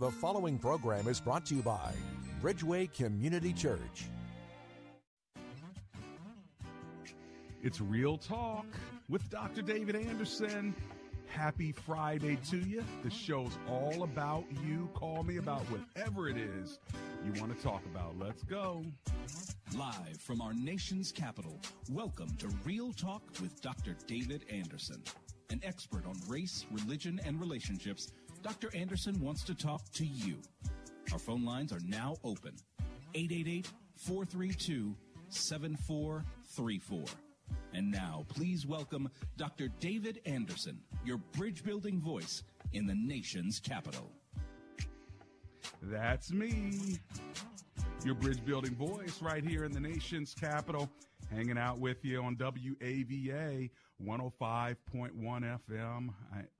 The following program is brought to you by Bridgeway Community Church. It's Real Talk with Dr. David Anderson. Happy Friday to you. The show's all about you. Call me about whatever it is you want to talk about. Let's go. Live from our nation's capital, welcome to Real Talk with Dr. David Anderson. An expert on race, religion, and relationships, Dr. Anderson wants to talk to you. Our phone lines are now open 888 432 7434. And now, please welcome Dr. David Anderson, your bridge building voice in the nation's capital. That's me, your bridge building voice right here in the nation's capital, hanging out with you on WAVA 105.1 FM,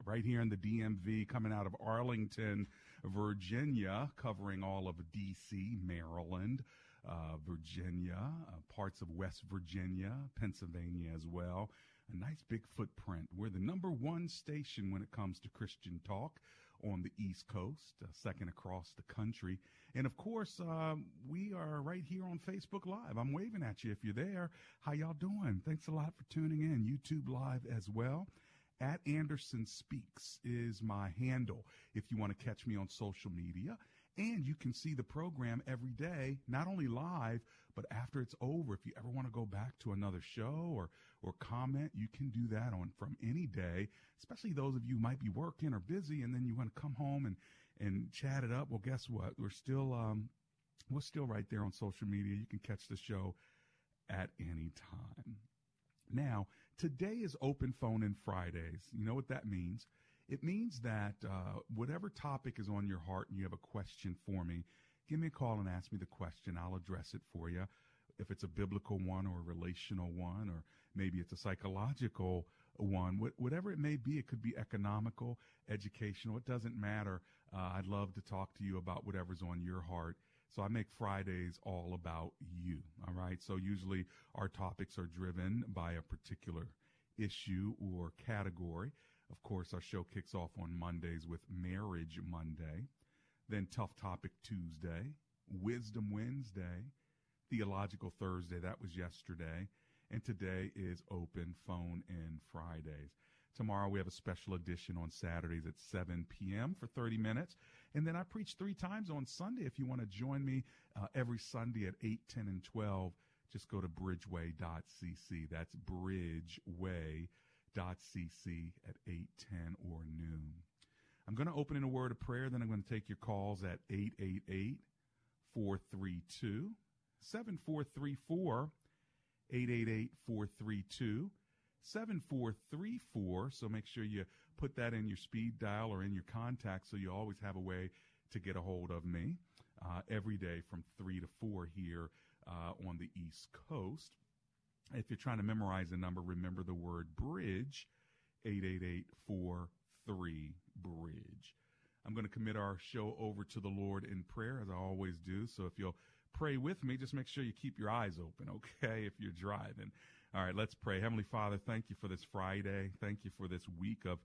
right here in the DMV, coming out of Arlington, Virginia, covering all of DC, Maryland. Uh, Virginia, uh, parts of West Virginia, Pennsylvania as well. A nice big footprint. We're the number one station when it comes to Christian talk on the East Coast, uh, second across the country. And of course, um, we are right here on Facebook Live. I'm waving at you if you're there. How y'all doing? Thanks a lot for tuning in. YouTube Live as well. At Anderson Speaks is my handle if you want to catch me on social media. And you can see the program every day, not only live, but after it's over. If you ever want to go back to another show or or comment, you can do that on from any day, especially those of you who might be working or busy and then you want to come home and and chat it up. Well, guess what? We're still um we're still right there on social media. You can catch the show at any time. Now, today is open phone in Fridays. You know what that means? It means that uh, whatever topic is on your heart and you have a question for me, give me a call and ask me the question. I'll address it for you. If it's a biblical one or a relational one, or maybe it's a psychological one, Wh- whatever it may be, it could be economical, educational, it doesn't matter. Uh, I'd love to talk to you about whatever's on your heart. So I make Fridays all about you. All right. So usually our topics are driven by a particular issue or category. Of course, our show kicks off on Mondays with Marriage Monday, then Tough Topic Tuesday, Wisdom Wednesday, Theological Thursday, that was yesterday, and today is Open Phone in Fridays. Tomorrow we have a special edition on Saturdays at 7 p.m. for 30 minutes. And then I preach three times on Sunday. If you want to join me uh, every Sunday at 8, 10, and 12, just go to bridgeway.cc. That's bridgeway.cc at 8, 10, or noon. I'm going to open in a word of prayer, then I'm going to take your calls at 888 432 7434 888 432 7434. So make sure you put that in your speed dial or in your contacts so you always have a way to get a hold of me uh, every day from 3 to 4 here uh, on the East Coast. If you're trying to memorize the number, remember the word bridge 88843 bridge. I'm going to commit our show over to the Lord in prayer as I always do. So if you'll pray with me, just make sure you keep your eyes open, okay, if you're driving. All right, let's pray. Heavenly Father, thank you for this Friday. Thank you for this week of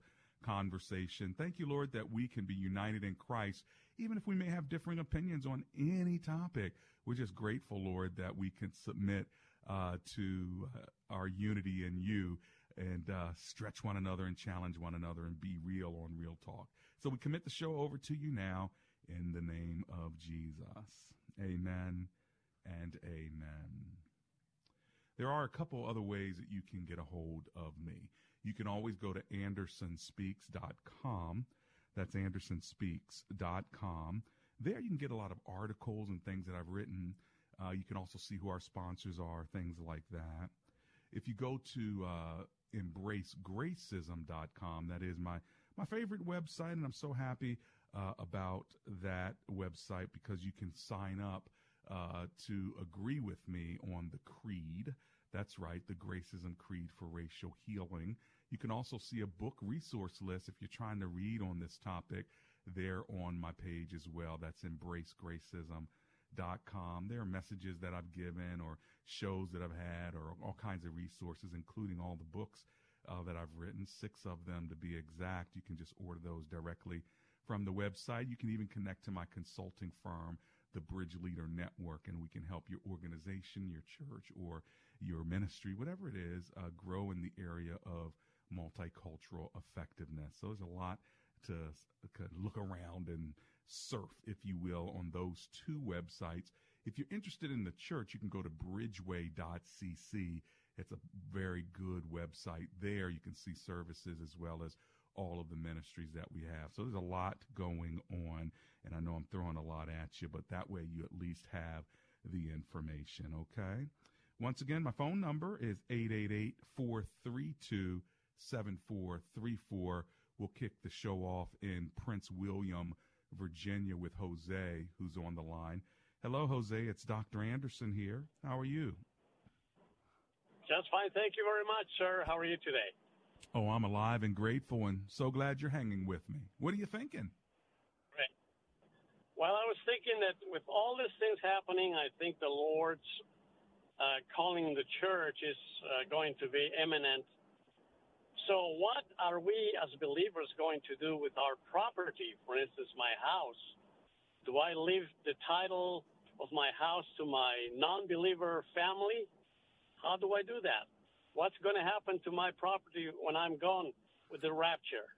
conversation. Thank you, Lord, that we can be united in Christ, even if we may have differing opinions on any topic. We're just grateful, Lord, that we can submit uh, to uh, our unity in you and uh, stretch one another and challenge one another and be real on Real Talk. So we commit the show over to you now in the name of Jesus. Amen and amen. There are a couple other ways that you can get a hold of me. You can always go to andersonspeaks.com. That's andersonspeaks.com. There you can get a lot of articles and things that I've written. Uh, you can also see who our sponsors are, things like that. If you go to uh, embracegracism.com, that is my, my favorite website, and I'm so happy uh, about that website because you can sign up uh, to agree with me on the creed. That's right, the Gracism Creed for Racial Healing. You can also see a book resource list if you're trying to read on this topic there on my page as well. That's embracegracism.com. There are messages that I've given or shows that I've had or all kinds of resources, including all the books uh, that I've written, six of them to be exact. You can just order those directly from the website. You can even connect to my consulting firm, the Bridge Leader Network, and we can help your organization, your church, or your ministry, whatever it is, uh, grow in the area of multicultural effectiveness. So there's a lot to look around and surf, if you will, on those two websites. If you're interested in the church, you can go to bridgeway.cc. It's a very good website there. You can see services as well as all of the ministries that we have. So there's a lot going on, and I know I'm throwing a lot at you, but that way you at least have the information, okay? Once again, my phone number is 888 432 7434. We'll kick the show off in Prince William, Virginia with Jose, who's on the line. Hello, Jose. It's Dr. Anderson here. How are you? Just fine. Thank you very much, sir. How are you today? Oh, I'm alive and grateful and so glad you're hanging with me. What are you thinking? Right. Well, I was thinking that with all these things happening, I think the Lord's uh, calling the church is uh, going to be imminent so, what are we as believers going to do with our property? For instance, my house. Do I leave the title of my house to my non believer family? How do I do that? What's going to happen to my property when I'm gone with the rapture?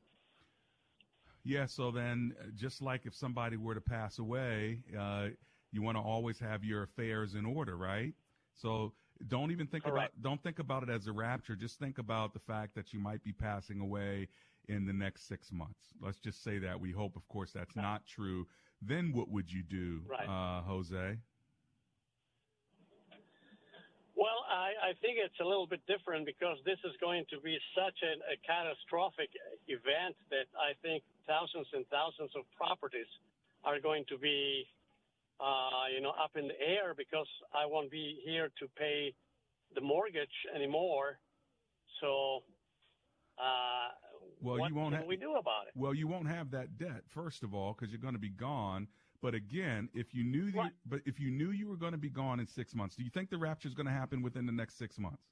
Yeah, so then, just like if somebody were to pass away, uh, you want to always have your affairs in order, right? So don't even think Correct. about don't think about it as a rapture. Just think about the fact that you might be passing away in the next six months. Let's just say that. We hope, of course, that's right. not true. Then what would you do, right. uh, Jose? Well, I, I, think it's a little bit different because this is going to be such a, a catastrophic event that I think thousands and thousands of properties are going to be uh, you know, up in the air because I won't be here to pay the mortgage anymore. So, uh, well, what you won't can ha- we do about it? Well, you won't have that debt first of all because you're going to be gone. But again, if you knew, the, but if you knew you were going to be gone in six months, do you think the rapture is going to happen within the next six months?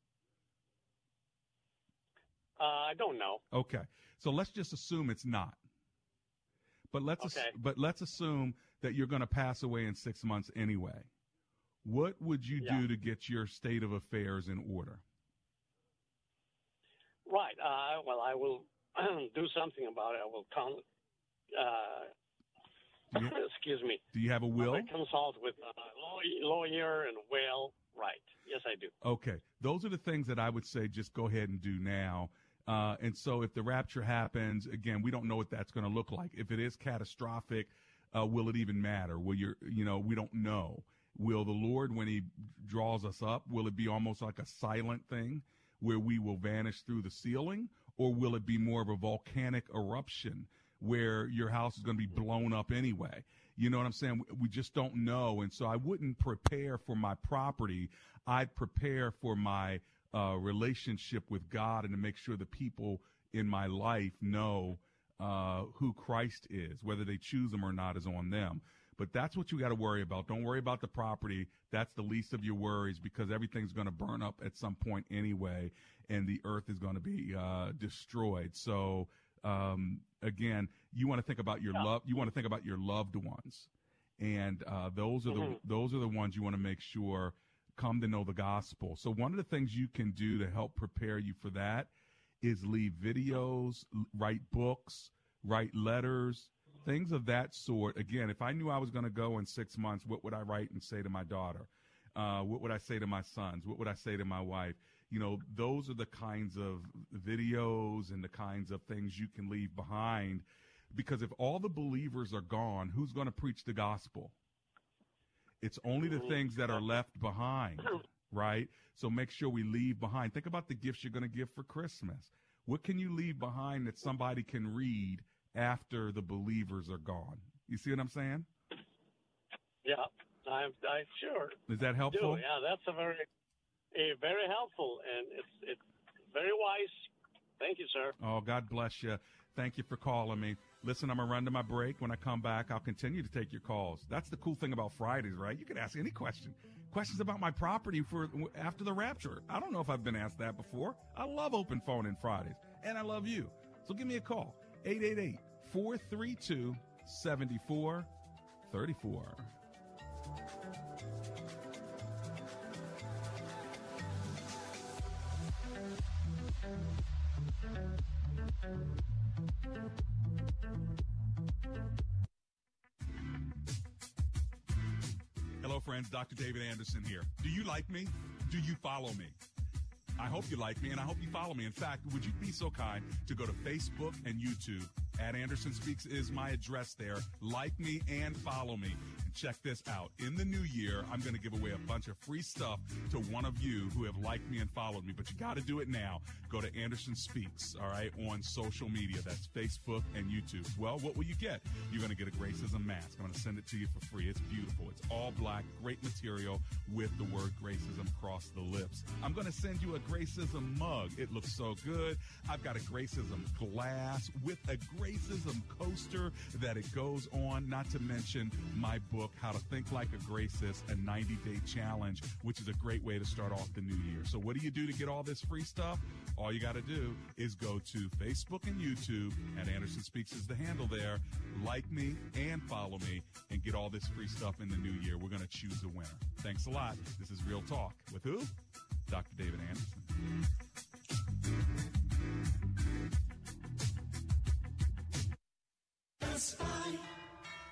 Uh, I don't know. Okay, so let's just assume it's not. But let's okay. ass- but let's assume that you're going to pass away in six months anyway. What would you yeah. do to get your state of affairs in order? Right. Uh, well, I will do something about it. I will con- uh, you, excuse me. Do you have a will? I consult with a lawyer and will. Right. Yes, I do. Okay. Those are the things that I would say just go ahead and do now. Uh, and so if the rapture happens, again, we don't know what that's going to look like. If it is catastrophic, uh, will it even matter? Will you, you know, we don't know. Will the Lord, when He draws us up, will it be almost like a silent thing where we will vanish through the ceiling, or will it be more of a volcanic eruption where your house is going to be blown up anyway? You know what I'm saying? We just don't know, and so I wouldn't prepare for my property. I'd prepare for my uh, relationship with God and to make sure the people in my life know uh, who Christ is. Whether they choose him or not is on them. But that's what you got to worry about. Don't worry about the property. That's the least of your worries because everything's going to burn up at some point anyway, and the earth is going to be uh, destroyed. So um, again, you want to think about your yeah. love. You want to think about your loved ones, and uh, those are mm-hmm. the those are the ones you want to make sure come to know the gospel. So one of the things you can do to help prepare you for that is leave videos, write books, write letters, things of that sort. Again, if I knew I was going to go in six months, what would I write and say to my daughter? Uh, what would I say to my sons? What would I say to my wife? You know, those are the kinds of videos and the kinds of things you can leave behind. Because if all the believers are gone, who's going to preach the gospel? It's only the things that are left behind, right? So make sure we leave behind. Think about the gifts you're going to give for Christmas. What can you leave behind that somebody can read after the believers are gone. You see what I'm saying? Yeah, I'm, I'm sure. Is that helpful? Do. Yeah, that's a very, a very helpful, and it's it's very wise. Thank you, sir. Oh, God bless you. Thank you for calling me. Listen, I'm gonna run to my break. When I come back, I'll continue to take your calls. That's the cool thing about Fridays, right? You can ask any question. Questions about my property for after the rapture. I don't know if I've been asked that before. I love open phone in Fridays, and I love you. So give me a call 888 432 7434. Friends. Dr. David Anderson here. Do you like me? Do you follow me? I hope you like me and I hope you follow me. In fact, would you be so kind to go to Facebook and YouTube? At Anderson Speaks is my address there. Like me and follow me check this out. In the new year, I'm going to give away a bunch of free stuff to one of you who have liked me and followed me, but you got to do it now. Go to Anderson Speaks, all right, on social media. That's Facebook and YouTube. Well, what will you get? You're going to get a Gracism mask. I'm going to send it to you for free. It's beautiful. It's all black, great material with the word Gracism across the lips. I'm going to send you a Gracism mug. It looks so good. I've got a Gracism glass with a Gracism coaster that it goes on, not to mention my book book, How to Think Like a Gracist, a 90 day challenge, which is a great way to start off the new year. So, what do you do to get all this free stuff? All you got to do is go to Facebook and YouTube, and Anderson Speaks is the handle there. Like me and follow me and get all this free stuff in the new year. We're going to choose a winner. Thanks a lot. This is Real Talk with who? Dr. David Anderson.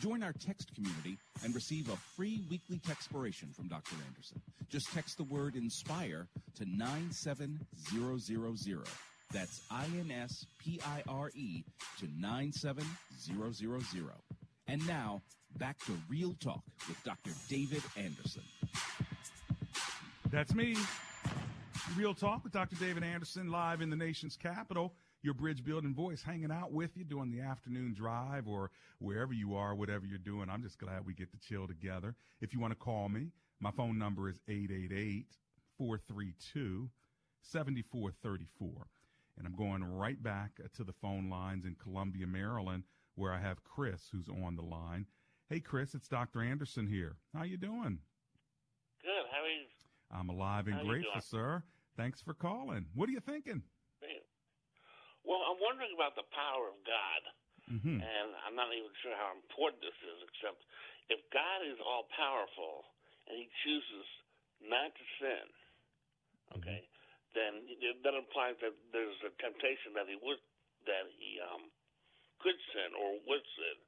Join our text community and receive a free weekly textpiration from Dr. Anderson. Just text the word INSPIRE to 97000. That's I-N-S-P-I-R-E to 97000. And now, back to Real Talk with Dr. David Anderson. That's me. Real Talk with Dr. David Anderson live in the nation's capital your bridge building voice hanging out with you doing the afternoon drive or wherever you are, whatever you're doing. I'm just glad we get to chill together. If you want to call me, my phone number is 888 432 7434. And I'm going right back to the phone lines in Columbia, Maryland, where I have Chris who's on the line. Hey, Chris, it's Dr. Anderson here. How you doing? Good. How are you? I'm alive and grateful, sir. Thanks for calling. What are you thinking? Well, I'm wondering about the power of God, Mm-hmm. and I'm not even sure how important this is, except if God is all powerful and He chooses not to sin, okay, then that implies that there's a temptation that He would that He um could sin or would sin.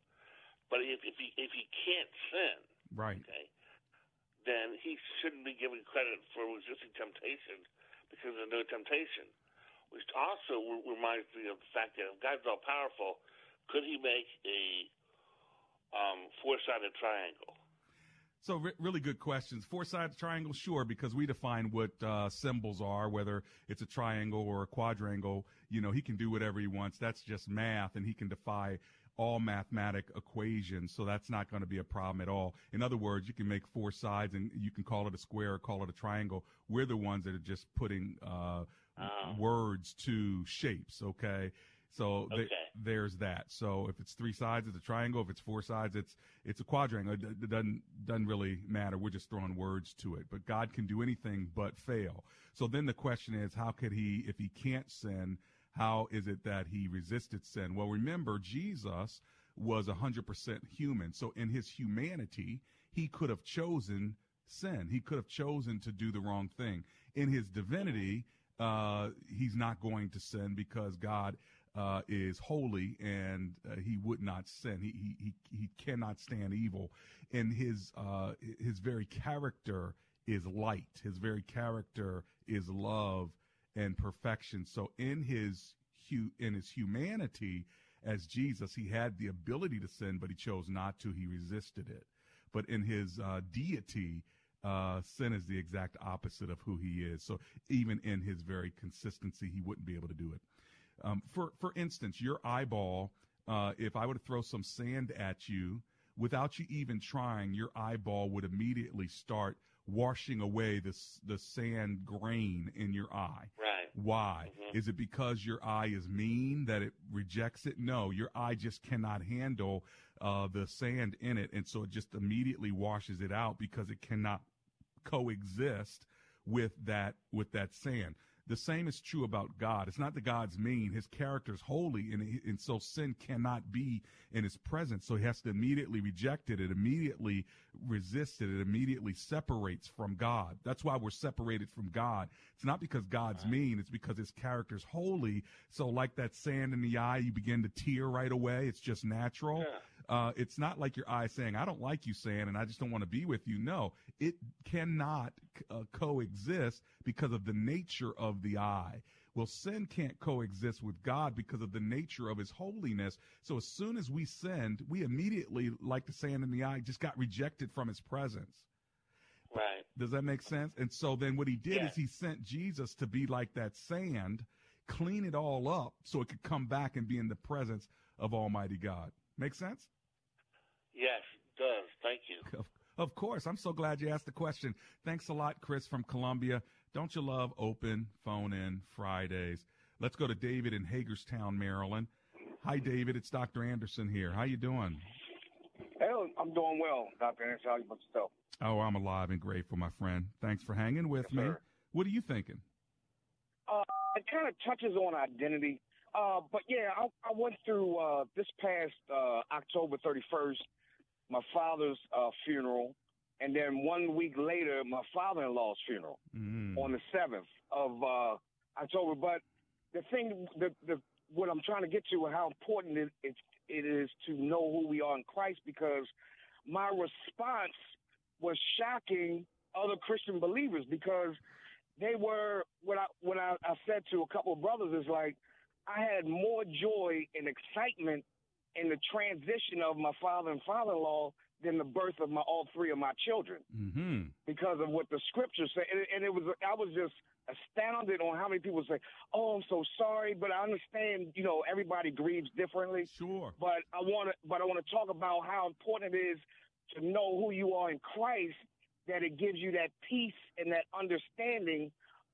But if if he if he can't sin, Right. okay, then he shouldn't be given credit for resisting temptation because there's no temptation. Which also reminds me of the fact that if God's all powerful, could he make a um, four-sided triangle? So re- really good questions. Four sided triangle, sure, because we define what uh, symbols are, whether it's a triangle or a quadrangle. You know, he can do whatever he wants. That's just math, and he can defy all mathematic equations. So that's not going to be a problem at all. In other words, you can make four sides, and you can call it a square or call it a triangle. We're the ones that are just putting uh, Uh-huh. words to shapes. Okay. So Okay. there's that. So if it's three sides, it's a triangle. If it's four sides, it's it's a quadrangle. It, it doesn't doesn't really matter. We're just throwing words to it. But God can do anything but fail. So then the question is, how could he, if he can't sin, how is it that he resisted sin? Well, remember Jesus was a 100% human. So in his humanity, he could have chosen sin. He could have chosen to do the wrong thing. In his divinity, uh, he's not going to sin because God uh, is holy and uh, he would not sin. He, he he cannot stand evil. And his uh, his very character is light. His very character is love and perfection. So in his hu- in his humanity as Jesus, he had the ability to sin, but he chose not to. He resisted it. But in his uh, deity, uh, sin is the exact opposite of who he is. So even in his very consistency, he wouldn't be able to do it. Um, for for instance, your eyeball, uh, if I were to throw some sand at you without you even trying, your eyeball would immediately start washing away the the sand grain in your eye. Right. Why? Is it because your eye is mean that it rejects it? No, your eye just cannot handle uh, the sand in it, and so it just immediately washes it out because it cannot coexist with that with that sand. The same is true about God. It's not that God's mean; His character is holy, and he- and so sin cannot be in His presence. So He has to immediately reject it. It immediately resists it. It immediately separates from God. That's why we're separated from God. It's not because God's mean; it's because His character's holy. So, like that sand in the eye, you begin to tear right away. It's just natural. Uh, it's not like your eye saying, I don't like you, sand, and I just don't want to be with you. No, it cannot uh, coexist because of the nature of the eye. Well, sin can't coexist with God because of the nature of his holiness. So as soon as we sinned, we immediately, like the sand in the eye, just got rejected from his presence. Right. Does that make sense? And so then what he did Yeah. is he sent Jesus to be like that sand, clean it all up so it could come back and be in the presence of Almighty God. Make sense? Yes, it does. Thank you. Of, of course. I'm so glad you asked the question. Thanks a lot, Chris from Columbia. Don't you love open phone in Fridays? Let's go to David in Hagerstown, Maryland. Hi, David. It's Dr. Anderson here. How you doing? Hell, I'm doing well, Dr. Anderson. How you about yourself? Oh, I'm alive and grateful, my friend. Thanks for hanging with me. sir. What are you thinking? Uh, it kind of touches on identity. Uh, but yeah, I, I went through uh, this past uh, October 31st, my father's uh, funeral, and then one week later, my father-in-law's funeral Mm. on the 7th of uh, October. But the thing, the, the what I'm trying to get to, and how important it, it, it is to know who we are in Christ, because my response was shocking other Christian believers because they were what I what I, I said to a couple of brothers is like I had more joy and excitement in the transition of my father and father-in-law than the birth of my all three of my children Mm-hmm. because of what the scriptures say. And, and it was I was just astounded on how many people say, "Oh, I'm so sorry," but I understand. You know, everybody grieves differently. Sure. But I want to, but I want to talk about how important it is to know who you are in Christ. That it gives you that peace and that understanding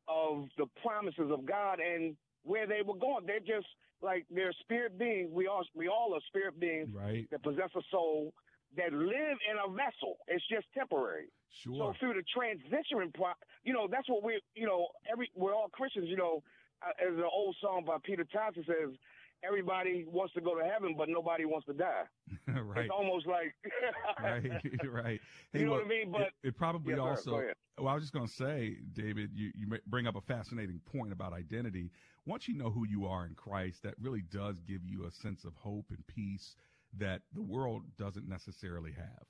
of the promises of God and where they were going. They're just like they're spirit beings. We all we all are spirit beings Right. that possess a soul that live in a vessel. It's just temporary. Sure. So through the transition, pro- you know, that's what we, you know, every we're all Christians. You know, uh, as there's an old song by Peter Thompson says, "Everybody wants to go to heaven, but nobody wants to die." right. It's almost like right, right. You know well, what I mean? But- it, it probably Yes, also. Ahead. Well, I was just going to say, David, you you bring up a fascinating point about identity. Once you know who you are in Christ, that really does give you a sense of hope and peace that the world doesn't necessarily have.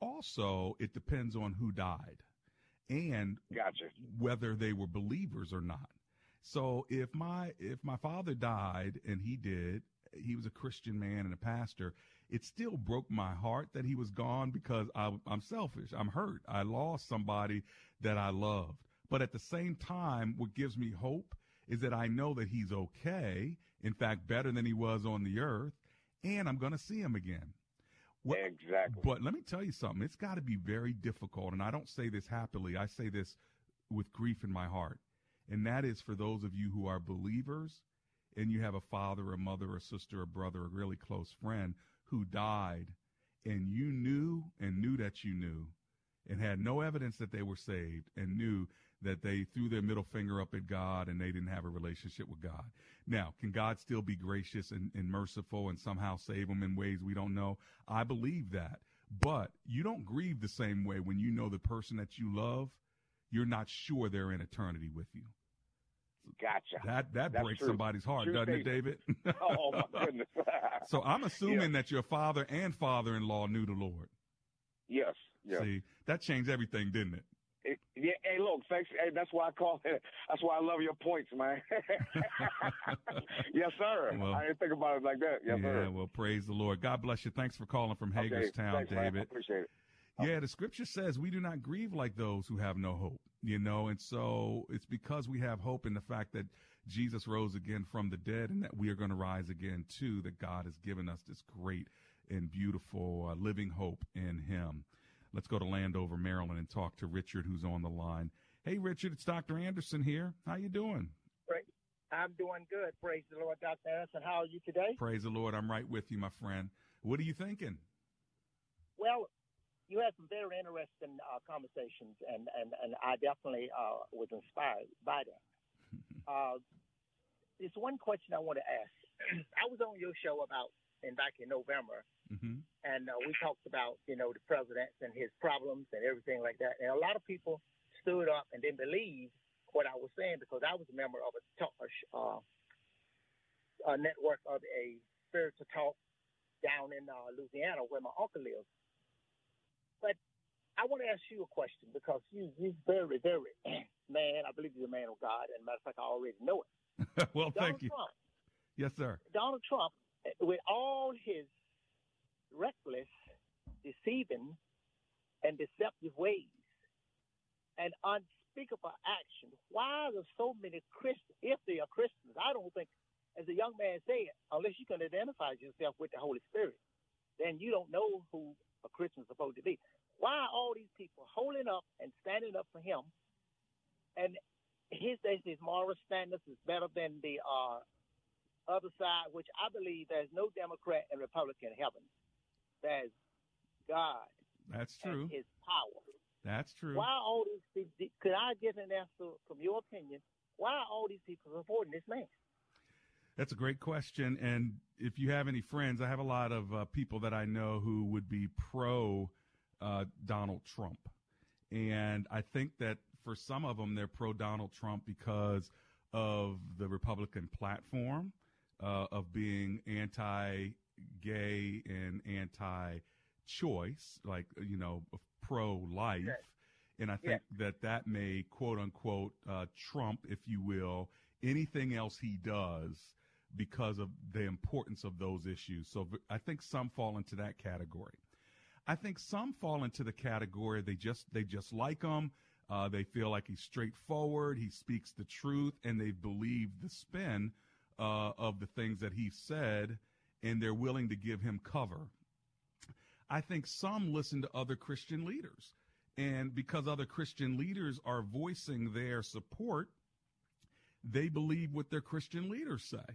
Also, it depends on who died and gotcha. whether they were believers or not. So if my if my father died and he did, he was a Christian man and a pastor. It still broke my heart that he was gone because I, I'm selfish. I'm hurt. I lost somebody that I loved. But at the same time, what gives me hope is that I know that he's okay. In fact, better than he was on the earth, and I'm going to see him again. What- exactly. But let me tell you something. It's got to be very difficult. And I don't say this happily. I say this with grief in my heart. And that is for those of you who are believers and you have a father, a mother, a sister, a brother, a really close friend who died and you knew and knew that you knew and had no evidence that they were saved and knew that they threw their middle finger up at God and they didn't have a relationship with God. Now, can God still be gracious and, and merciful and somehow save them in ways we don't know? I believe that. But you don't grieve the same way when you know the person that you love, you're not sure they're in eternity with you. Gotcha. That that That's breaks true. somebody's heart, True doesn't it. David? oh my goodness. so I'm assuming that your father and father-in-law knew the Lord. yes. Yes. See, that changed everything, didn't it? It- yeah, hey, look, thanks. Hey, that's why I call it. That's why I love your points, man. yes, sir. Well- I didn't think about it like that. Yes, yeah, sir. well, praise the Lord. God bless you. Thanks for calling from Okay, Hagerstown, thanks, man. I David. appreciate it. Yeah, the scripture says we do not grieve like those who have no hope, you know, and so it's because we have hope in the fact that Jesus rose again from the dead and that we are going to rise again too, that God has given us this great and beautiful uh, living hope in him. Let's go to Landover, Maryland and talk to Richard who's on the line. Hey Richard, it's Dr. Anderson here. How you doing? Great. I'm doing good. Praise the Lord, Dr. Anderson. How are you today? Praise the Lord. I'm right with you, my friend. What are you thinking? Well, you had some very interesting uh, conversations, and, and, and I definitely uh, was inspired by that. uh, there's one question I want to ask. I was on your show about in back in November, Mm-hmm. and uh, we talked about you know the president and his problems and everything like that. And a lot of people stood up and didn't believe what I was saying because I was a member of a, talk, uh, a network of a spiritual talk down in uh, Louisiana where my uncle lives. I want to ask you a question because you you very very man. I believe you're a man of God, and matter of fact, I already know it. well, Donald thank you. Trump. Yes, sir. Donald Trump, with all his reckless, deceiving, and deceptive ways, and unspeakable action, why are there so many Christians? If they are Christians, I don't think, as a young man said, unless you can identify yourself with the Holy Spirit, then you don't know who a Christian is supposed to be. Why are all these people holding up and standing up for him? And his his moral standards is better than the uh, other side, which I believe there's no Democrat and Republican in heaven. There's God That's true. and His power. That's true. Why all these people? Could I get an answer from your opinion? Why are all these people supporting this man? That's a great question. And if you have any friends, I have a lot of uh, people that I know who would be pro uh, Donald Trump. And I think that for some of them, they're pro Donald Trump because of the Republican platform uh, of being anti gay and anti choice, like, you know, pro life. And I think that that may, quote unquote, uh, trump, if you will, anything else he does because of the importance of those issues. So I think some fall into that category. I think some fall into the category they just they just like him. Uh, they feel like he's straightforward. He speaks the truth, and they believe the spin uh, of the things that he said, and they're willing to give him cover. I think some listen to other Christian leaders, and because other Christian leaders are voicing their support, they believe what their Christian leaders say.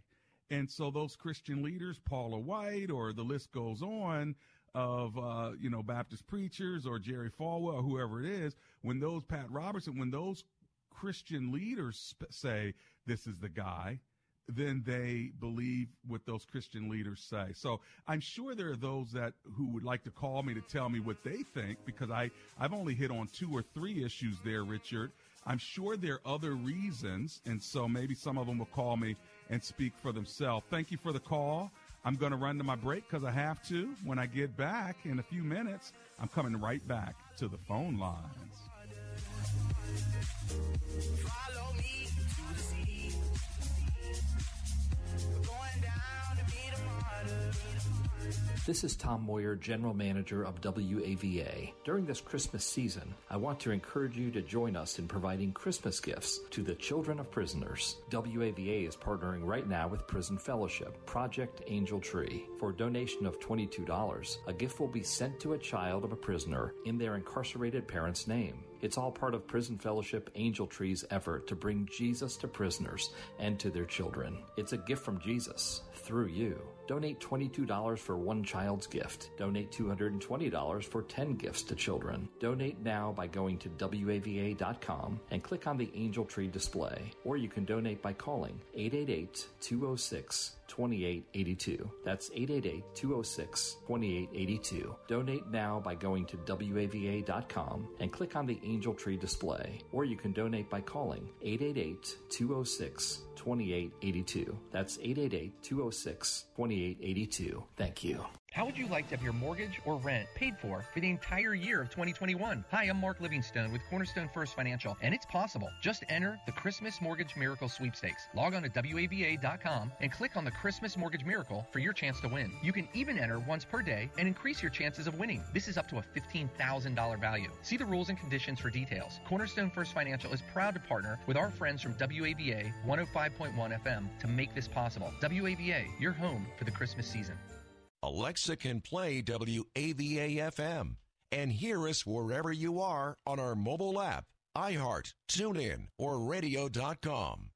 And so those Christian leaders, Paula White, or the list goes on of, uh, you know, Baptist preachers or Jerry Falwell whoever it is, when those Pat Robertson, when those Christian leaders sp- say this is the guy, then they believe what those Christian leaders say. So I'm sure there are those that who would like to call me to tell me what they think because I, I've only hit on two or three issues there, Richard. I'm sure there are other reasons, and so maybe some of them will call me and speak for themselves. Thank you for the call. I'm going to run to my break because I have to. When I get back in a few minutes, I'm coming right back to the phone lines. Going down to martyr. This is Tom Moyer, General Manager of WAVA. During this Christmas season, I want to encourage you to join us in providing Christmas gifts to the children of prisoners. WAVA is partnering right now with Prison Fellowship, Project Angel Tree. For a donation of $22, a gift will be sent to a child of a prisoner in their incarcerated parent's name. It's all part of Prison Fellowship Angel Tree's effort to bring Jesus to prisoners and to their children. It's a gift from Jesus through you. Donate $22 for one child's gift. Donate $220 for 10 gifts to children. Donate now by going to WAVA.com and click on the Angel Tree display, or you can donate by calling 888 206 2882. That's 888 206 2882. Donate now by going to WAVA.com and click on the Angel Tree display, or you can donate by calling 888 206 2882. That's 888 206 2882. Thank you. How would you like to have your mortgage or rent paid for for the entire year of 2021? Hi, I'm Mark Livingstone with Cornerstone First Financial, and it's possible. Just enter the Christmas Mortgage Miracle Sweepstakes. Log on to WAVA.com and click on the Christmas Mortgage Miracle for your chance to win. You can even enter once per day and increase your chances of winning. This is up to a $15,000 value. See the rules and conditions for details. Cornerstone First Financial is proud to partner with our friends from WAVA 105.1 FM to make this possible. WAVA, your home for the Christmas season. Alexa can play WAVA FM and hear us wherever you are on our mobile app, iHeart, TuneIn, or radio.com.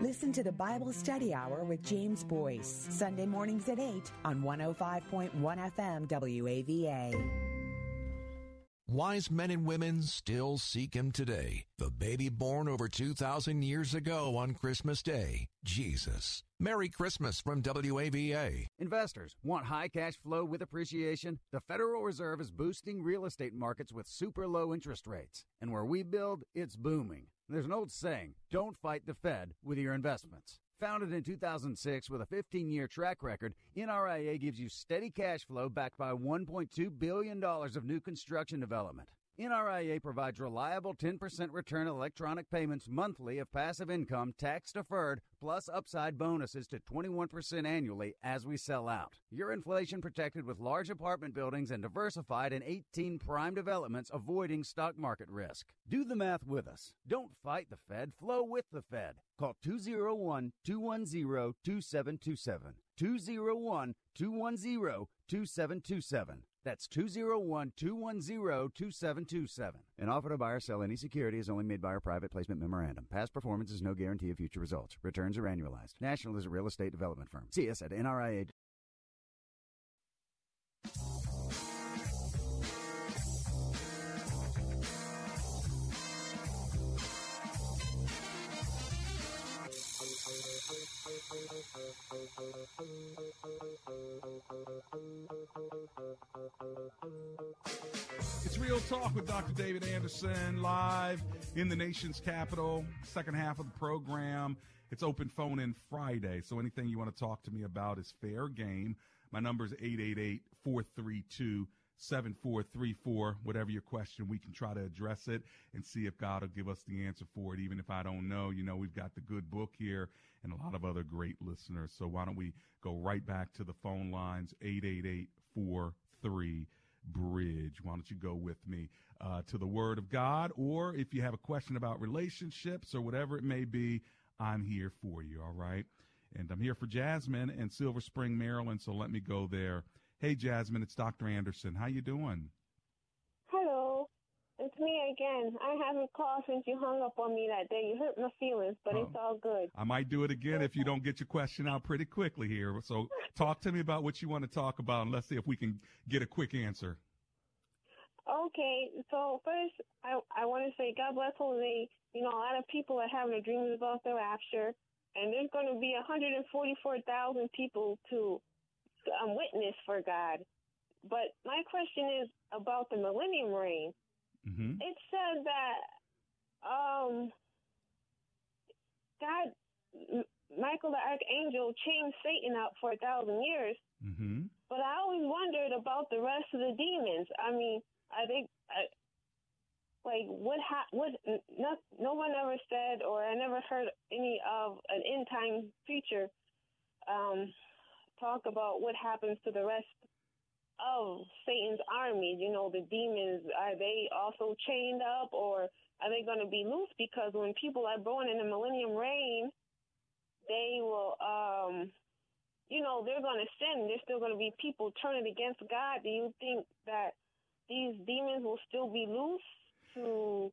Listen to the Bible Study Hour with James Boice, Sunday mornings at 8 on 105.1 FM WAVA. Wise men and women still seek him today. The baby born over 2,000 years ago on Christmas Day, Jesus. Merry Christmas from WAVA. Investors want high cash flow with appreciation? The Federal Reserve is boosting real estate markets with super low interest rates. And where we build, it's booming. There's an old saying don't fight the Fed with your investments. Founded in 2006 with a 15 year track record, NRIA gives you steady cash flow backed by $1.2 billion of new construction development. NRIA provides reliable 10% return electronic payments monthly of passive income tax deferred plus upside bonuses to 21% annually as we sell out. You're inflation protected with large apartment buildings and diversified in 18 prime developments avoiding stock market risk. Do the math with us. Don't fight the Fed, flow with the Fed. Call 201 210 2727. 201 210 2727. That's 201 210 2727. An offer to buy or sell any security is only made by our private placement memorandum. Past performance is no guarantee of future results. Returns are annualized. National is a real estate development firm. See us at NRIA. It's Real Talk with Dr. David Anderson live in the nation's capital, second half of the program. It's open phone in Friday, so anything you want to talk to me about is fair game. My number is 888 432 7434. Whatever your question, we can try to address it and see if God will give us the answer for it. Even if I don't know, you know, we've got the good book here and a lot of other great listeners. So why don't we go right back to the phone lines 888 43 Bridge. Why don't you go with me uh, to the Word of God? Or if you have a question about relationships or whatever it may be, I'm here for you, all right? And I'm here for Jasmine in Silver Spring, Maryland, so let me go there. Hey, Jasmine, it's Dr. Anderson. How you doing? Me again. I haven't called since you hung up on me that day. You hurt my feelings, but it's all good. I might do it again if you don't get your question out pretty quickly here. So talk to me about what you want to talk about, and let's see if we can get a quick answer. Okay, so first, I I want to say God bless Jose. You know, a lot of people are having their dreams about the rapture, and there's going to be 144,000 people to um, witness for God. But my question is about the millennium reign. Mm-hmm. It said that um, God, Michael the archangel, chained Satan up for a thousand years. Mm-hmm. But I always wondered about the rest of the demons. I mean, I think, I, like, what ha- what? No, no one ever said, or I never heard any of an end time preacher um, talk about what happens to the rest of Satan's armies. You know, the demons are they also chained up, or are they going to be loose? Because when people are born in the millennium reign, they will um you know, they're going to sin. There's still going to be people turning against God. Do you think that these demons will still be loose to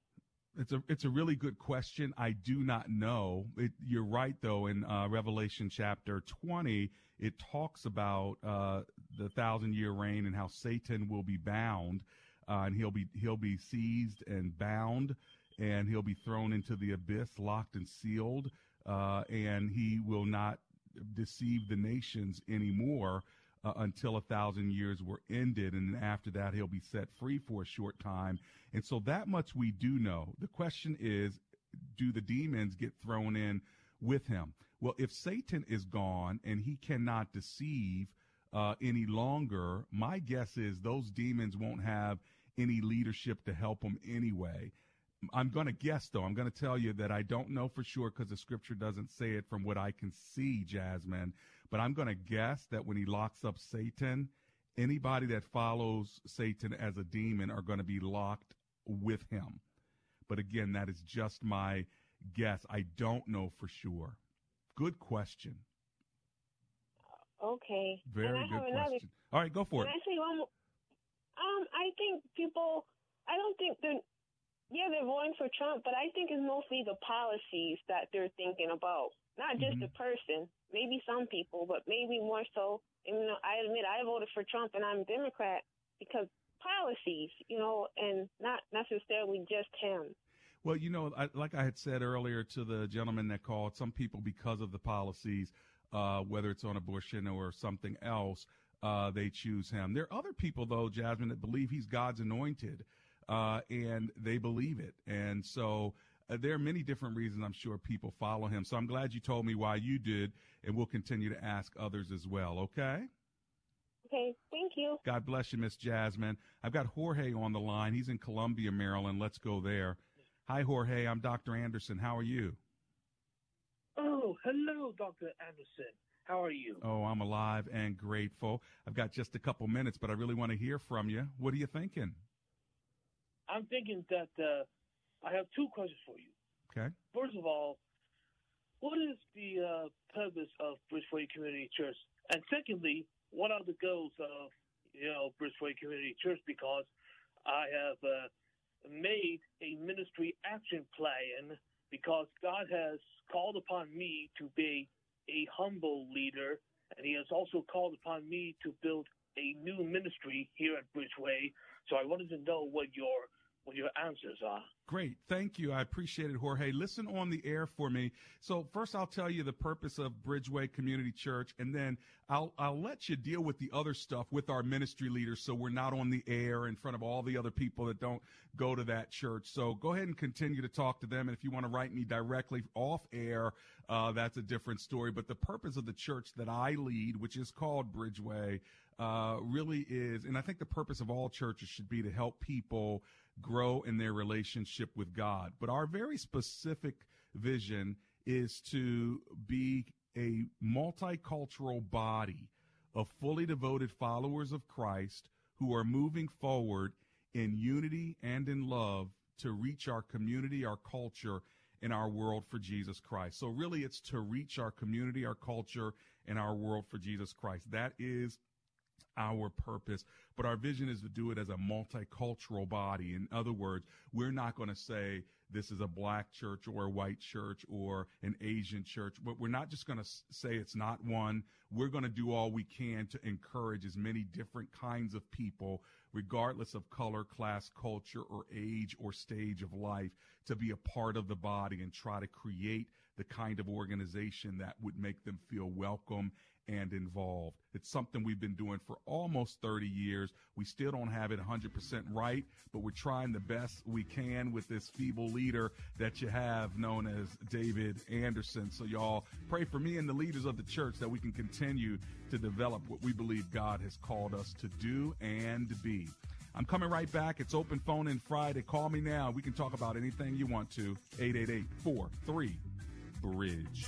It's a it's a really good question. I do not know. It, you're right though. In uh, Revelation chapter 20, it talks about uh, the thousand year reign and how Satan will be bound, uh, and he'll be he'll be seized and bound, and he'll be thrown into the abyss, locked and sealed, uh, and he will not deceive the nations anymore uh, until a thousand years were ended. And after that, he'll be set free for a short time. And so that much we do know. The question is, do the demons get thrown in with him? Well, if Satan is gone and he cannot deceive uh, any longer, my guess is those demons won't have any leadership to help them anyway. I'm going to guess though. I'm going to tell you that I don't know for sure because the scripture doesn't say it from what I can see, Jasmine. But I'm going to guess that when he locks up Satan, anybody that follows Satan as a demon are going to be locked with him. But again, that is just my guess. I don't know for sure. Good question. okay? Very good have another question. All right, go for Can it. I say one more? Um, I think people. I don't think they're. Yeah, they're voting for Trump, but I think it's mostly the policies that they're thinking about, not just the person. Maybe some people, but maybe more so. And, you know, I admit I voted for Trump, and I'm a Democrat because policies, you know, and not necessarily just him. Well, you know, I, like I had said earlier to the gentleman that called, some people, because of the policies, uh, whether it's on abortion or something else, uh, they choose him. There are other people, though, Jasmine, that believe he's God's anointed, uh, and they believe it. And so uh, there are many different reasons I'm sure people follow him. So I'm glad you told me why you did, and we'll continue to ask others as well, okay? Okay, thank you. God bless you, Miss Jasmine. I've got Jorge on the line. He's in Columbia, Maryland. Let's go there. Hi, Jorge. I'm Dr. Anderson. How are you? Oh, hello, Dr. Anderson. How are you? Oh, I'm alive and grateful. I've got just a couple minutes, but I really want to hear from you. What are you thinking? I'm thinking that uh, I have two questions for you. Okay. First of all, what is the uh, purpose of Bridgeway Community Church? And secondly, what are the goals of you know Bridgeway Community Church? Because I have uh, made a ministry action plan because God has called upon me to be a humble leader, and He has also called upon me to build a new ministry here at Bridgeway. So I wanted to know what your what your answers are. Great. Thank you. I appreciate it, Jorge. Listen on the air for me. So first I'll tell you the purpose of Bridgeway Community Church and then I'll, I'll let you deal with the other stuff with our ministry leaders. So we're not on the air in front of all the other people that don't go to that church. So go ahead and continue to talk to them. And if you want to write me directly off air, uh, that's a different story. But the purpose of the church that I lead, which is called Bridgeway, uh, really is, and I think the purpose of all churches should be to help people grow in their relationship with God. But our very specific vision is to be a multicultural body of fully devoted followers of Christ who are moving forward in unity and in love to reach our community, our culture, and our world for Jesus Christ. So really it's to reach our community, our culture, and our world for Jesus Christ. That is our purpose, but our vision is to do it as a multicultural body. In other words, we're not going to say this is a black church or a white church or an Asian church. But we're not just going to say it's not one. We're going to do all we can to encourage as many different kinds of people, regardless of color, class, culture, or age or stage of life, to be a part of the body and try to create the kind of organization that would make them feel welcome and involved. It's something we've been doing for almost 30 years. We still don't have it 100% right, but we're trying the best we can with this feeble leader that you have known as David Anderson. So, y'all pray for me and the leaders of the church that we can continue to develop what we believe God has called us to do and be. I'm coming right back. It's open phone in Friday. Call me now. We can talk about anything you want to. 888 43 Bridge.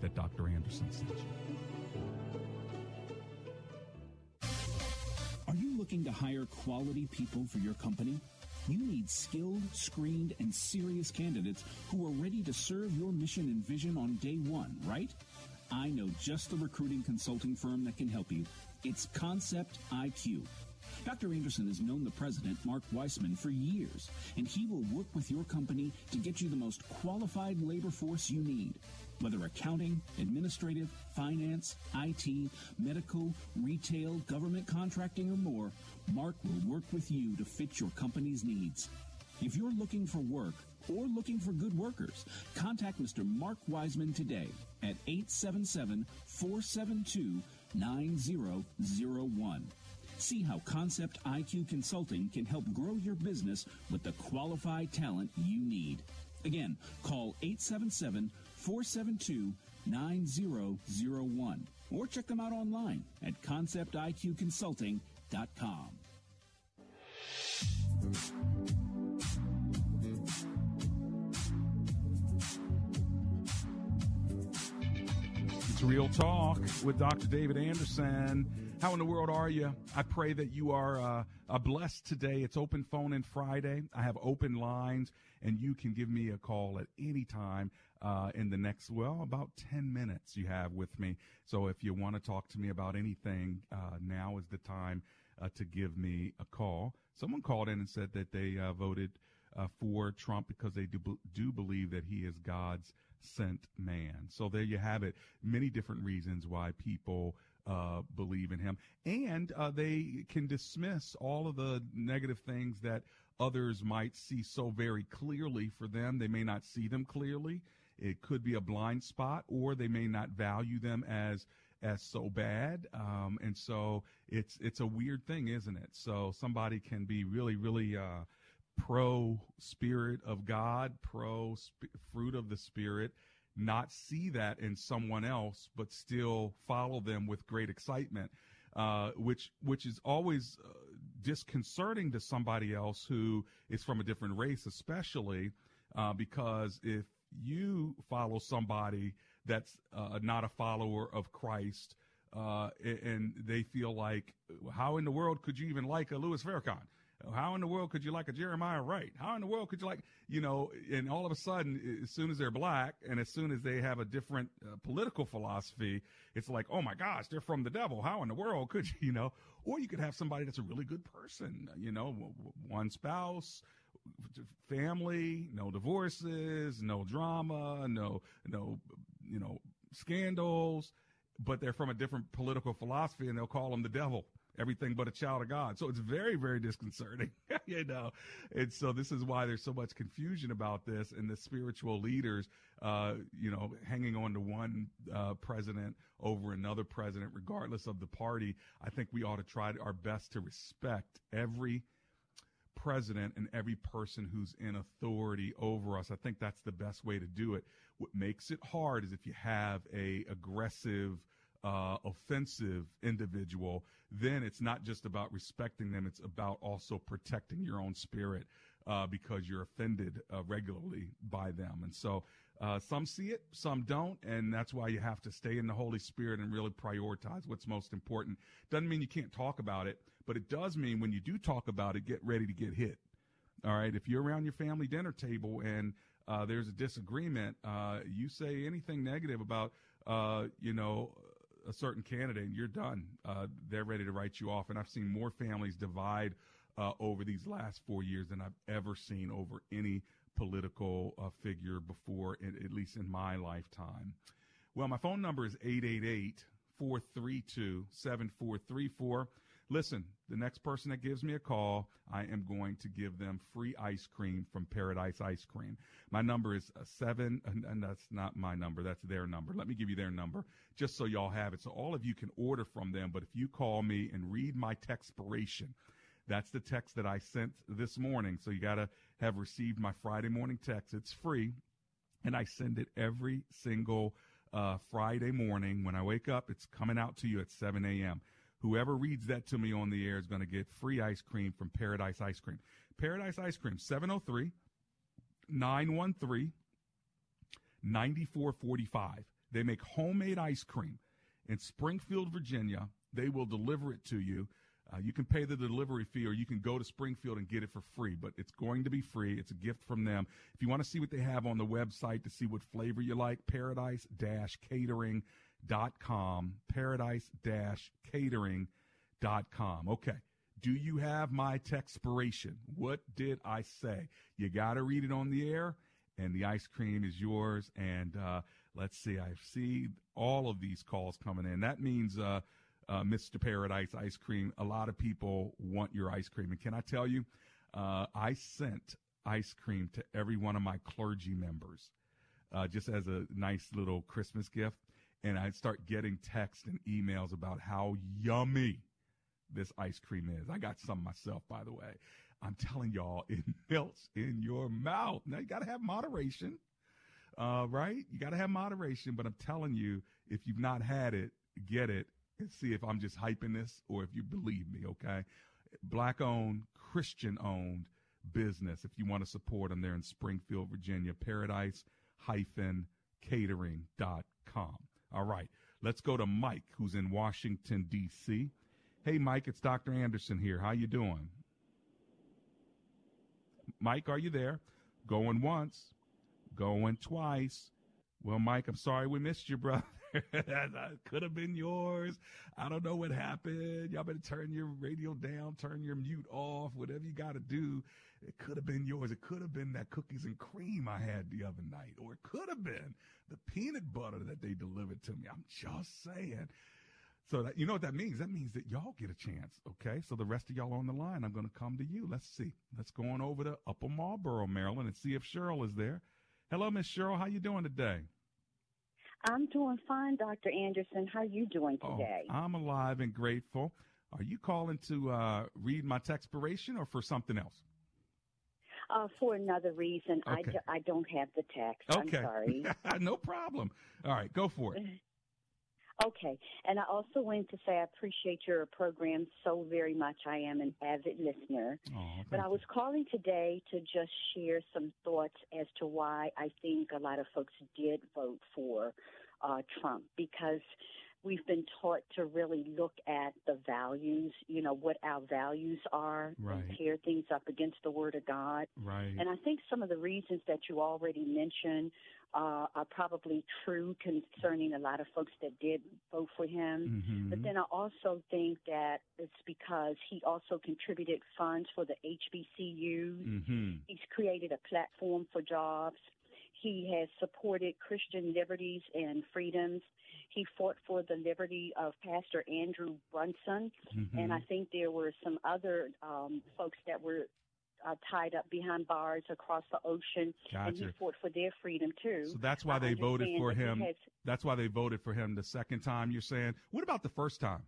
that Dr. Anderson sent you. Are you looking to hire quality people for your company? You need skilled, screened, and serious candidates who are ready to serve your mission and vision on day one, right? I know just the recruiting consulting firm that can help you. It's Concept IQ. Dr. Anderson has known the president, Mark Weissman, for years, and he will work with your company to get you the most qualified labor force you need. Whether accounting, administrative, finance, IT, medical, retail, government contracting, or more, Mark will work with you to fit your company's needs. If you're looking for work or looking for good workers, contact Mr. Mark Wiseman today at 877 472 9001. See how Concept IQ Consulting can help grow your business with the qualified talent you need. Again, call 877 472 9001 or check them out online at conceptiqconsulting.com. It's Real Talk with Dr. David Anderson. How in the world are you? I pray that you are uh, blessed today. It's open phone in Friday. I have open lines, and you can give me a call at any time uh, in the next, well, about 10 minutes you have with me. So if you want to talk to me about anything, uh, now is the time uh, to give me a call. Someone called in and said that they uh, voted for Trump because they do, do believe that he is God's sent man. So there you have it. Many different reasons why people uh, believe in him, and uh, they can dismiss all of the negative things that others might see so very clearly. For them, they may not see them clearly. It could be a blind spot, or they may not value them as as so bad. Um, and so it's it's a weird thing, isn't it? So somebody can be really, really uh, pro spirit of God, pro sp- fruit of the spirit, not see that in someone else, but still follow them with great excitement, uh, which which is always uh, disconcerting to somebody else who is from a different race, especially uh, because if you follow somebody that's uh, not a follower of Christ. Uh, and they feel like, how in the world could you even like a Louis Farrakhan? How in the world could you like a Jeremiah Wright? How in the world could you like, you know, and all of a sudden, as soon as they're black and as soon as they have a different uh, political philosophy, it's like, oh my gosh, they're from the devil. How in the world could you, you know? Or you could have somebody that's a really good person, you know, one spouse, family, no divorces, no drama, no, no, you know, scandals, but they're from a different political philosophy and they'll call them the devil everything but a child of God. So it's very, very disconcerting, you know. And so this is why there's so much confusion about this, and the spiritual leaders, uh, you know, hanging on to one uh, president over another president, regardless of the party. I think we ought to try our best to respect every president and every person who's in authority over us. I think that's the best way to do it. What makes it hard is if you have a aggressive, uh, offensive individual, then it's not just about respecting them; it's about also protecting your own spirit uh, because you're offended uh, regularly by them. And so, uh, some see it, some don't, and that's why you have to stay in the Holy Spirit and really prioritize what's most important. Doesn't mean you can't talk about it, but it does mean when you do talk about it, get ready to get hit. All right, if you're around your family dinner table and uh, there's a disagreement, uh, you say anything negative about, uh, you know, a certain candidate, and you're done. Uh, they're ready to write you off. And I've seen more families divide uh, over these last four years than I've ever seen over any political uh, figure before, at least in my lifetime. Well, my phone number is 888 432 7434. Listen, the next person that gives me a call, I am going to give them free ice cream from Paradise Ice Cream. My number is uh, seven, and that's not my number. That's their number. Let me give you their number just so y'all have it. So all of you can order from them. But if you call me and read my textpiration, that's the text that I sent this morning. So you got to have received my Friday morning text. It's free. And I send it every single uh, Friday morning. When I wake up, it's coming out to you at 7 a.m. Whoever reads that to me on the air is going to get free ice cream from Paradise Ice Cream. Paradise Ice Cream, 703 913 9445. They make homemade ice cream in Springfield, Virginia. They will deliver it to you. Uh, you can pay the delivery fee or you can go to Springfield and get it for free, but it's going to be free. It's a gift from them. If you want to see what they have on the website to see what flavor you like, paradise catering dot com. Paradise catering dot com. Okay. Do you have my textpiration what did i say? You got to read it on the air and the ice cream is yours and uh, let's see i see all of these calls coming in. That means uh, uh, mr paradise ice cream a lot of people want your ice cream. And can i tell you uh, i sent ice cream to every one of my clergy members uh, just as a nice little christmas gift and I start getting texts and emails about how yummy this ice cream is. I got some myself, by the way. I'm telling y'all, it melts in your mouth. Now you got to have moderation, uh, right? You got to have moderation. But I'm telling you, if you've not had it, get it and see if I'm just hyping this or if you believe me. Okay, black owned, Christian owned business. If you want to support them, they're in Springfield, Virginia. Paradise hyphen catering.com. All right. Let's go to Mike, who's in Washington, D.C. Hey, Mike, it's Dr. Anderson here. How you doing? Mike, are you there? Going once, going twice. Well, Mike, I'm sorry we missed you, brother. that could have been yours. I don't know what happened. Y'all better turn your radio down, turn your mute off, whatever you got to do. It could have been yours. It could have been that cookies and cream I had the other night, or it could have been the peanut butter that they delivered to me. I'm just saying. So that, you know what that means? That means that y'all get a chance. Okay. So the rest of y'all on the line, I'm going to come to you. Let's see. Let's go on over to Upper Marlboro, Maryland and see if Cheryl is there. Hello, Miss Cheryl. How you doing today? I'm doing fine, Dr. Anderson. How are you doing today? Oh, I'm alive and grateful. Are you calling to uh, read my textpiration or for something else? Uh, for another reason, I Okay. d- I don't have the text. Okay. I'm sorry. no problem. All right, go for it. Okay. And I also wanted to say I appreciate your program so very much. I am an avid listener. but I was calling today to just share some thoughts as to why I think a lot of folks did vote for uh, Trump because we've been taught to really look at the values, you know, what our values are Right. and pair things up against the Word of God. Right. And I think some of the reasons that you already mentioned uh, are probably true concerning a lot of folks that did vote for him. Mhm. But then I also think that it's because he also contributed funds for the HBCUs. Mm-hmm. He's created a platform for jobs. He has supported Christian liberties and freedoms. He fought for the liberty of Pastor Andrew Brunson, Mhm. and I think there were some other um, folks that were uh, tied up behind bars across the ocean, and he fought for their freedom too. So that's why I they voted for him. has- That's why they voted for him the second time. You're saying. What about the first time?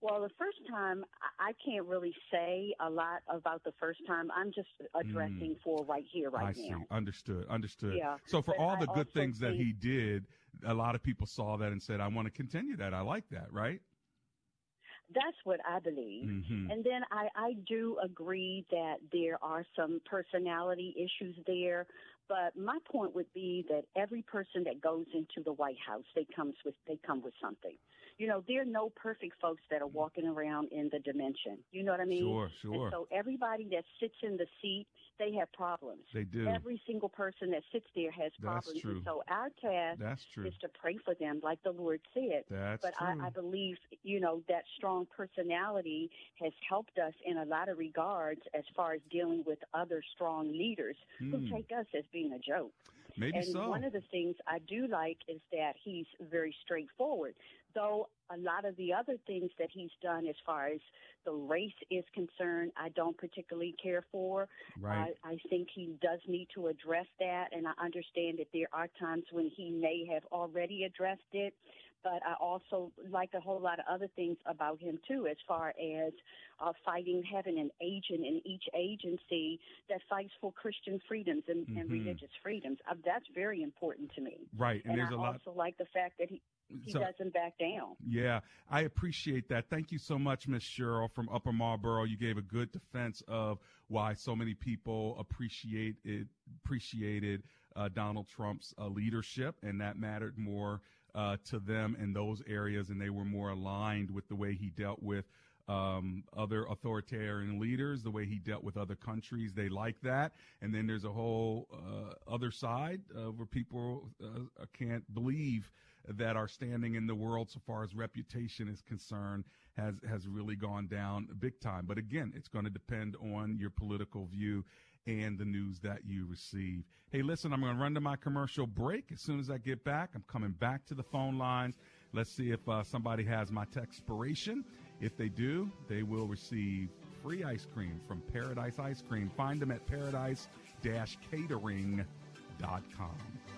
Well, the first time, I can't really say a lot about the first time. I'm just addressing for right here, right Mm. I see. now. Understood. Understood. Yeah, So for but all I the good things that he did, a lot of people saw that and said, "I want to continue that. I like that." Right? That's what I believe. Mhm. And then I, I do agree that there are some personality issues there. But my point would be that every person that goes into the White House, they comes with they come with something. You know, there are no perfect folks that are walking around in the dimension. You know what I mean? Sure, sure. And so everybody that sits in the seat, they have problems. They do. Every single person that sits there has That's problems. true. And so our task That's true. is to pray for them, like the Lord said. That's but true. I, I believe, you know, that strong personality has helped us in a lot of regards as far as dealing with other strong leaders Hmm. who take us as being a joke. Maybe and so. one of the things I do like is that he's very straightforward. Though a lot of the other things that he's done as far as the race is concerned, I don't particularly care for. Right. I, I think he does need to address that, and I understand that there are times when he may have already addressed it. But I also like a whole lot of other things about him too, as far as uh, fighting, having an agent in each agency that fights for Christian freedoms and, and Mhm. religious freedoms. Uh, that's very important to me. Right, and and there's I a lot- also like the fact that he he So- doesn't back down. Yeah, I appreciate that. Thank you so much, Miss Cheryl from Upper Marlboro. You gave a good defense of why so many people appreciate it, appreciated uh, Donald Trump's uh, leadership, and that mattered more uh, to them in those areas, and they were more aligned with the way he dealt with um, other authoritarian leaders, the way he dealt with other countries. They like that. And then there's a whole uh, other side uh, where people uh, can't believe that our standing in the world, so far as reputation is concerned, has has really gone down big time. But again, it's going to depend on your political view and the news that you receive. Hey, listen, I'm going to run to my commercial break. As soon as I get back, I'm coming back to the phone lines. Let's see if uh, somebody has my texpiration. If they do, they will receive free ice cream from Paradise Ice Cream. Find them at paradise-catering.com.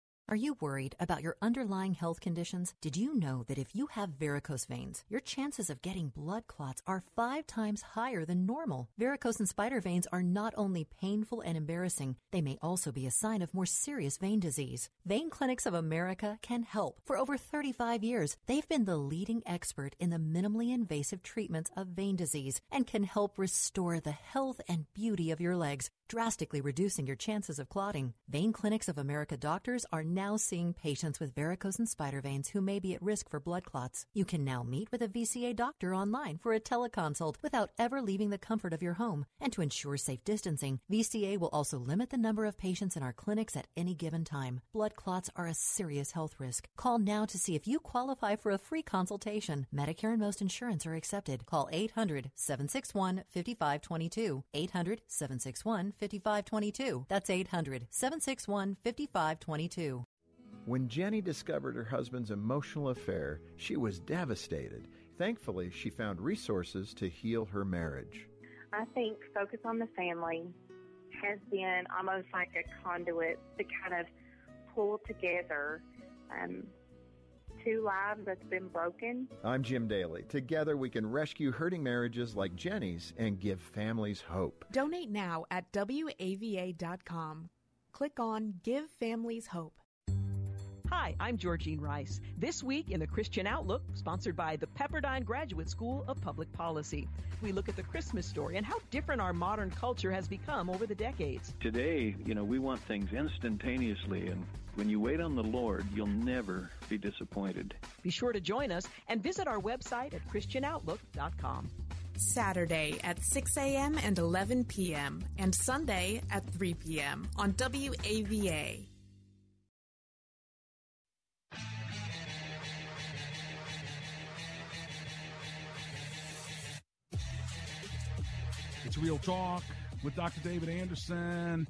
Are you worried about your underlying health conditions? Did you know that if you have varicose veins, your chances of getting blood clots are five times higher than normal? Varicose and spider veins are not only painful and embarrassing, they may also be a sign of more serious vein disease. Vein Clinics of America can help. For over 35 years, they've been the leading expert in the minimally invasive treatments of vein disease and can help restore the health and beauty of your legs, drastically reducing your chances of clotting. Vein Clinics of America doctors are now seeing patients with varicose and spider veins who may be at risk for blood clots. You can now meet with a VCA doctor online for a teleconsult without ever leaving the comfort of your home. And to ensure safe distancing, VCA will also limit the number of patients in our clinics at any given time. Blood clots are a serious health risk. Call now to see if you qualify for a free consultation. Medicare and most insurance are accepted. Call 800 761 5522. 800 761 5522. That's 800 761 5522. When Jenny discovered her husband's emotional affair, she was devastated. Thankfully, she found resources to heal her marriage. I think Focus on the Family has been almost like a conduit to kind of pull together um, two lives that's been broken. I'm Jim Daly. Together, we can rescue hurting marriages like Jenny's and give families hope. Donate now at WAVA.com. Click on Give Families Hope. Hi, I'm Georgine Rice. This week in the Christian Outlook, sponsored by the Pepperdine Graduate School of Public Policy, we look at the Christmas story and how different our modern culture has become over the decades. Today, you know, we want things instantaneously, and when you wait on the Lord, you'll never be disappointed. Be sure to join us and visit our website at ChristianOutlook.com. Saturday at 6 a.m. and 11 p.m., and Sunday at 3 p.m. on WAVA. It's Real Talk with Dr. David Anderson.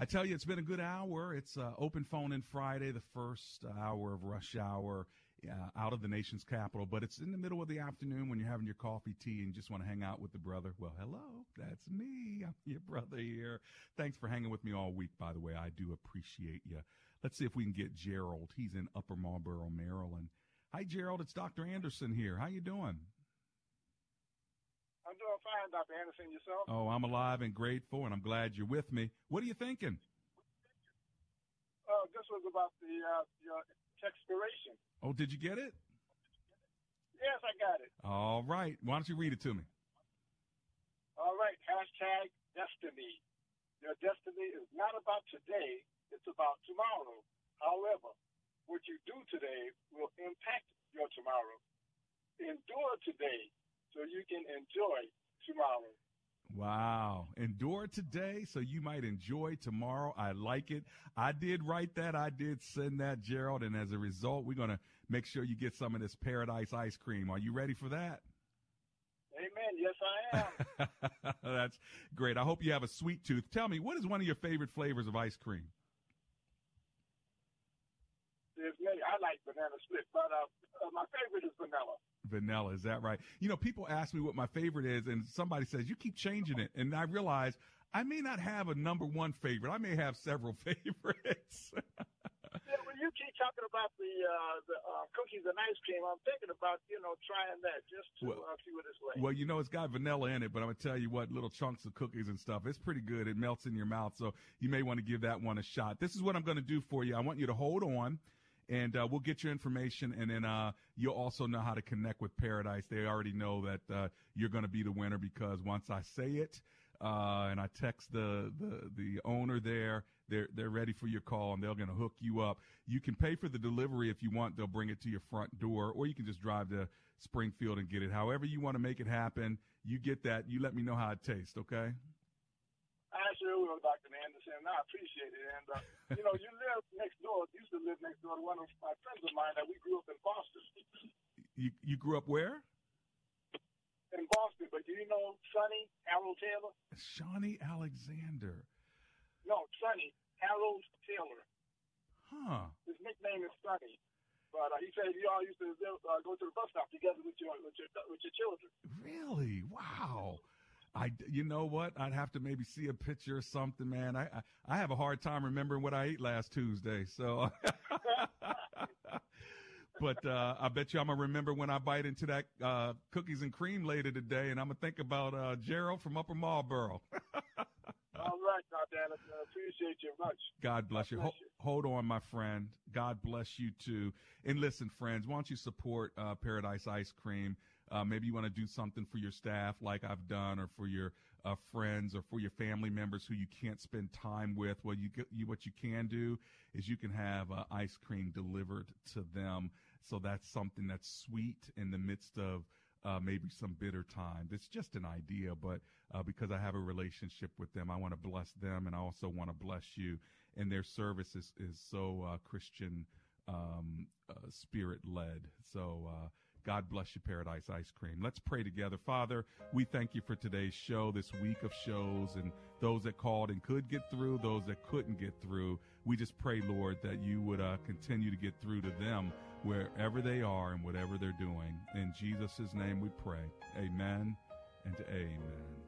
I tell you, it's been a good hour. It's uh, open phone in Friday, the first hour of rush hour uh, out of the nation's capital. But it's in the middle of the afternoon when you're having your coffee, tea, and just want to hang out with the brother. Well, hello, that's me. I'm your brother here. Thanks for hanging with me all week, by the way. I do appreciate you. Let's see if we can get Gerald. He's in Upper Marlboro, Maryland. Hi, Gerald. It's Dr. Anderson here. How you doing? I'm doing fine, Dr. Anderson. Yourself? Oh, I'm alive and grateful, and I'm glad you're with me. What are you thinking? Uh, this was about the uh, your expiration. Oh, did you get it? Yes, I got it. All right. Why don't you read it to me? All right. Hashtag destiny. Your destiny is not about today. It's about tomorrow. However, what you do today will impact your tomorrow. Endure today so you can enjoy tomorrow. Wow. Endure today so you might enjoy tomorrow. I like it. I did write that. I did send that, Gerald. And as a result, we're going to make sure you get some of this paradise ice cream. Are you ready for that? Amen. Yes, I am. That's great. I hope you have a sweet tooth. Tell me, what is one of your favorite flavors of ice cream? There's many. I like banana split, but uh, uh, my favorite is vanilla. Vanilla, is that right? You know, people ask me what my favorite is, and somebody says, You keep changing it. And I realize I may not have a number one favorite. I may have several favorites. yeah, when you keep talking about the uh, the uh, cookies and ice cream, I'm thinking about you know trying that just to Well- uh, see what it's like. Well, you know, it's got vanilla in it, but I'm going to tell you what, little chunks of cookies and stuff. It's pretty good. It melts in your mouth. So you may want to give that one a shot. This is what I'm going to do for you. I want you to hold on. And uh, we'll get your information, and then uh, you'll also know how to connect with Paradise. They already know that uh, you're going to be the winner because once I say it, uh, and I text the, the the owner there, they're they're ready for your call, and they're going to hook you up. You can pay for the delivery if you want; they'll bring it to your front door, or you can just drive to Springfield and get it. However you want to make it happen, you get that. You let me know how it tastes, okay? I sure Dr. Anderson. and I appreciate it. And, uh, you know, you live next door, used to live next door to one of my friends of mine that we grew up in Boston. You you grew up where? In Boston, but do you know Sonny Harold Taylor? Shawnee Alexander. No, Sonny Harold Taylor. Huh. His nickname is Sonny. But uh, he said you all used to uh, go to the bus stop together with your with your with your children. Really? Wow. I, you know what? I'd have to maybe see a picture or something, man. I, I, I have a hard time remembering what I ate last Tuesday. So, but, uh, I bet you I'm to remember when I bite into that, uh, cookies and cream later today. And I'm to think about, uh, Gerald from Upper Marlboro. All right, Dr. Anderson. I appreciate you much. God bless you. bless Ho- hold on, my friend. God bless you too. And listen, friends, why don't you support uh, Paradise Ice Cream? Uh, maybe you want to do something for your staff, like I've done, or for your uh, friends, or for your family members who you can't spend time with. Well, you, get, you what you can do is you can have uh, ice cream delivered to them. So that's something that's sweet in the midst of uh, maybe some bitter times. It's just an idea, but uh, because I have a relationship with them, I want to bless them, and I also want to bless you. And their service is is so uh, Christian um, uh, spirit led. So uh, God bless you, Paradise Ice Cream. Let's pray together. Father, we thank you for today's show, this week of shows, and those that called and could get through, those that couldn't get through. We just pray, Lord, that you would uh, continue to get through to them wherever they are and whatever they're doing. In Jesus' name we pray. Amen and amen.